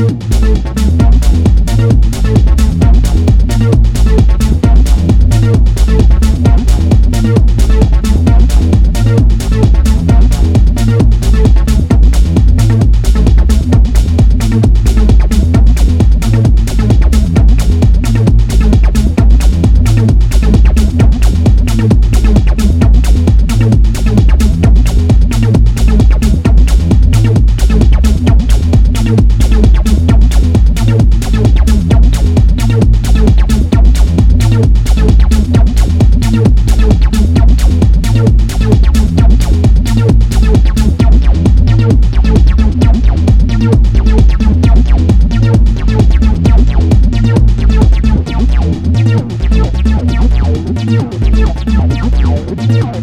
you you.